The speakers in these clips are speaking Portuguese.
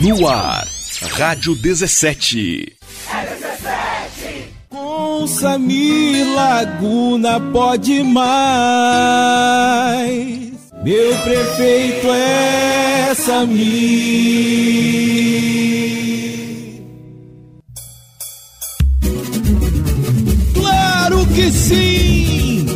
No ar, Rádio 17. É 17. Com Samir Laguna pode mais. Meu prefeito é Samir. Claro que sim!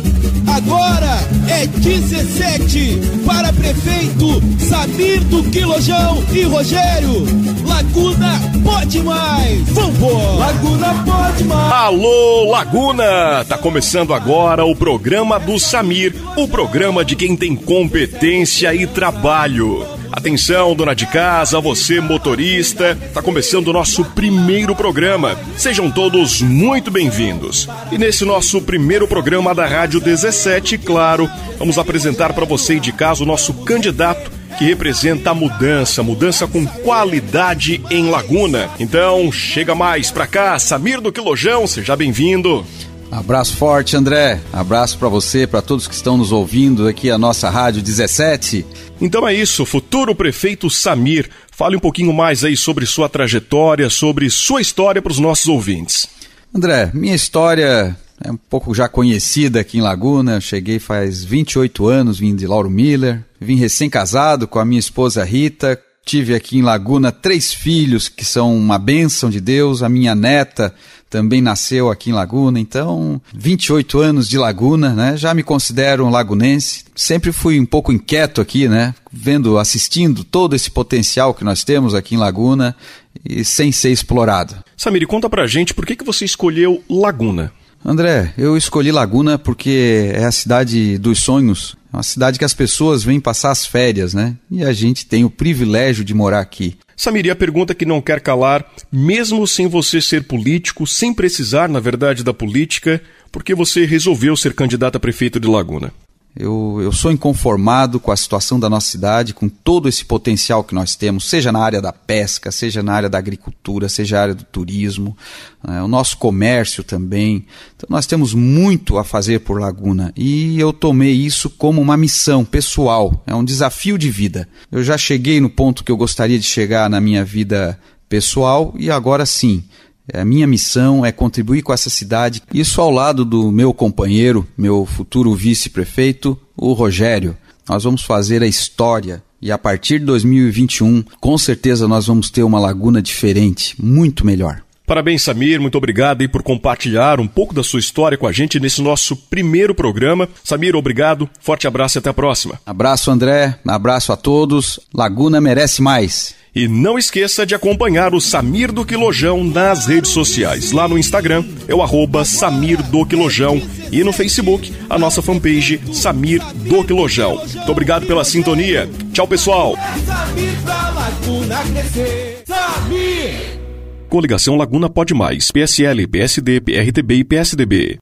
Agora é 17 para prefeito Samir do Quilojão e Rogério. Laguna pode mais. Vambora! Laguna pode mais. Alô, Laguna! Tá começando agora o programa do Samir, o programa de quem tem competência e trabalho. Atenção, dona de casa, você motorista, tá começando o nosso primeiro programa. Sejam todos muito bem-vindos. E nesse nosso primeiro programa da Rádio 17, claro, vamos apresentar para você de casa o nosso candidato que representa a mudança, mudança com qualidade em Laguna. Então, chega mais pra cá, Samir do Quilojão, seja bem-vindo. Abraço forte, André. Abraço para você, para todos que estão nos ouvindo aqui a nossa Rádio 17. Então é isso, futuro prefeito Samir, fale um pouquinho mais aí sobre sua trajetória, sobre sua história para os nossos ouvintes. André, minha história é um pouco já conhecida aqui em Laguna. Eu cheguei faz 28 anos, vim de Lauro Miller, vim recém-casado com a minha esposa Rita. Tive aqui em Laguna três filhos que são uma bênção de Deus. A minha neta também nasceu aqui em Laguna, então 28 anos de Laguna, né? Já me considero um lagunense. Sempre fui um pouco inquieto aqui, né? Vendo, assistindo todo esse potencial que nós temos aqui em Laguna e sem ser explorado. Samir, conta pra gente por que, que você escolheu Laguna. André, eu escolhi Laguna porque é a cidade dos sonhos. É uma cidade que as pessoas vêm passar as férias, né? E a gente tem o privilégio de morar aqui. Samiri, a pergunta que não quer calar, mesmo sem você ser político, sem precisar, na verdade, da política, por que você resolveu ser candidato a prefeito de Laguna? Eu, eu sou inconformado com a situação da nossa cidade, com todo esse potencial que nós temos, seja na área da pesca, seja na área da agricultura, seja na área do turismo, né, o nosso comércio também. Então nós temos muito a fazer por Laguna e eu tomei isso como uma missão pessoal, é um desafio de vida. Eu já cheguei no ponto que eu gostaria de chegar na minha vida pessoal e agora sim a minha missão é contribuir com essa cidade, isso ao lado do meu companheiro, meu futuro vice-prefeito, o Rogério. Nós vamos fazer a história e a partir de 2021, com certeza nós vamos ter uma laguna diferente, muito melhor. Parabéns, Samir. Muito obrigado aí por compartilhar um pouco da sua história com a gente nesse nosso primeiro programa. Samir, obrigado. Forte abraço e até a próxima. Abraço, André. Abraço a todos. Laguna merece mais. E não esqueça de acompanhar o Samir do Quilojão nas redes sociais. Lá no Instagram é o arroba Samir do Quilojão e no Facebook a nossa fanpage Samir do Quilojão. Muito obrigado pela sintonia. Tchau, pessoal. Coligação Laguna Pode Mais, PSL, PSD, PRTB e PSDB.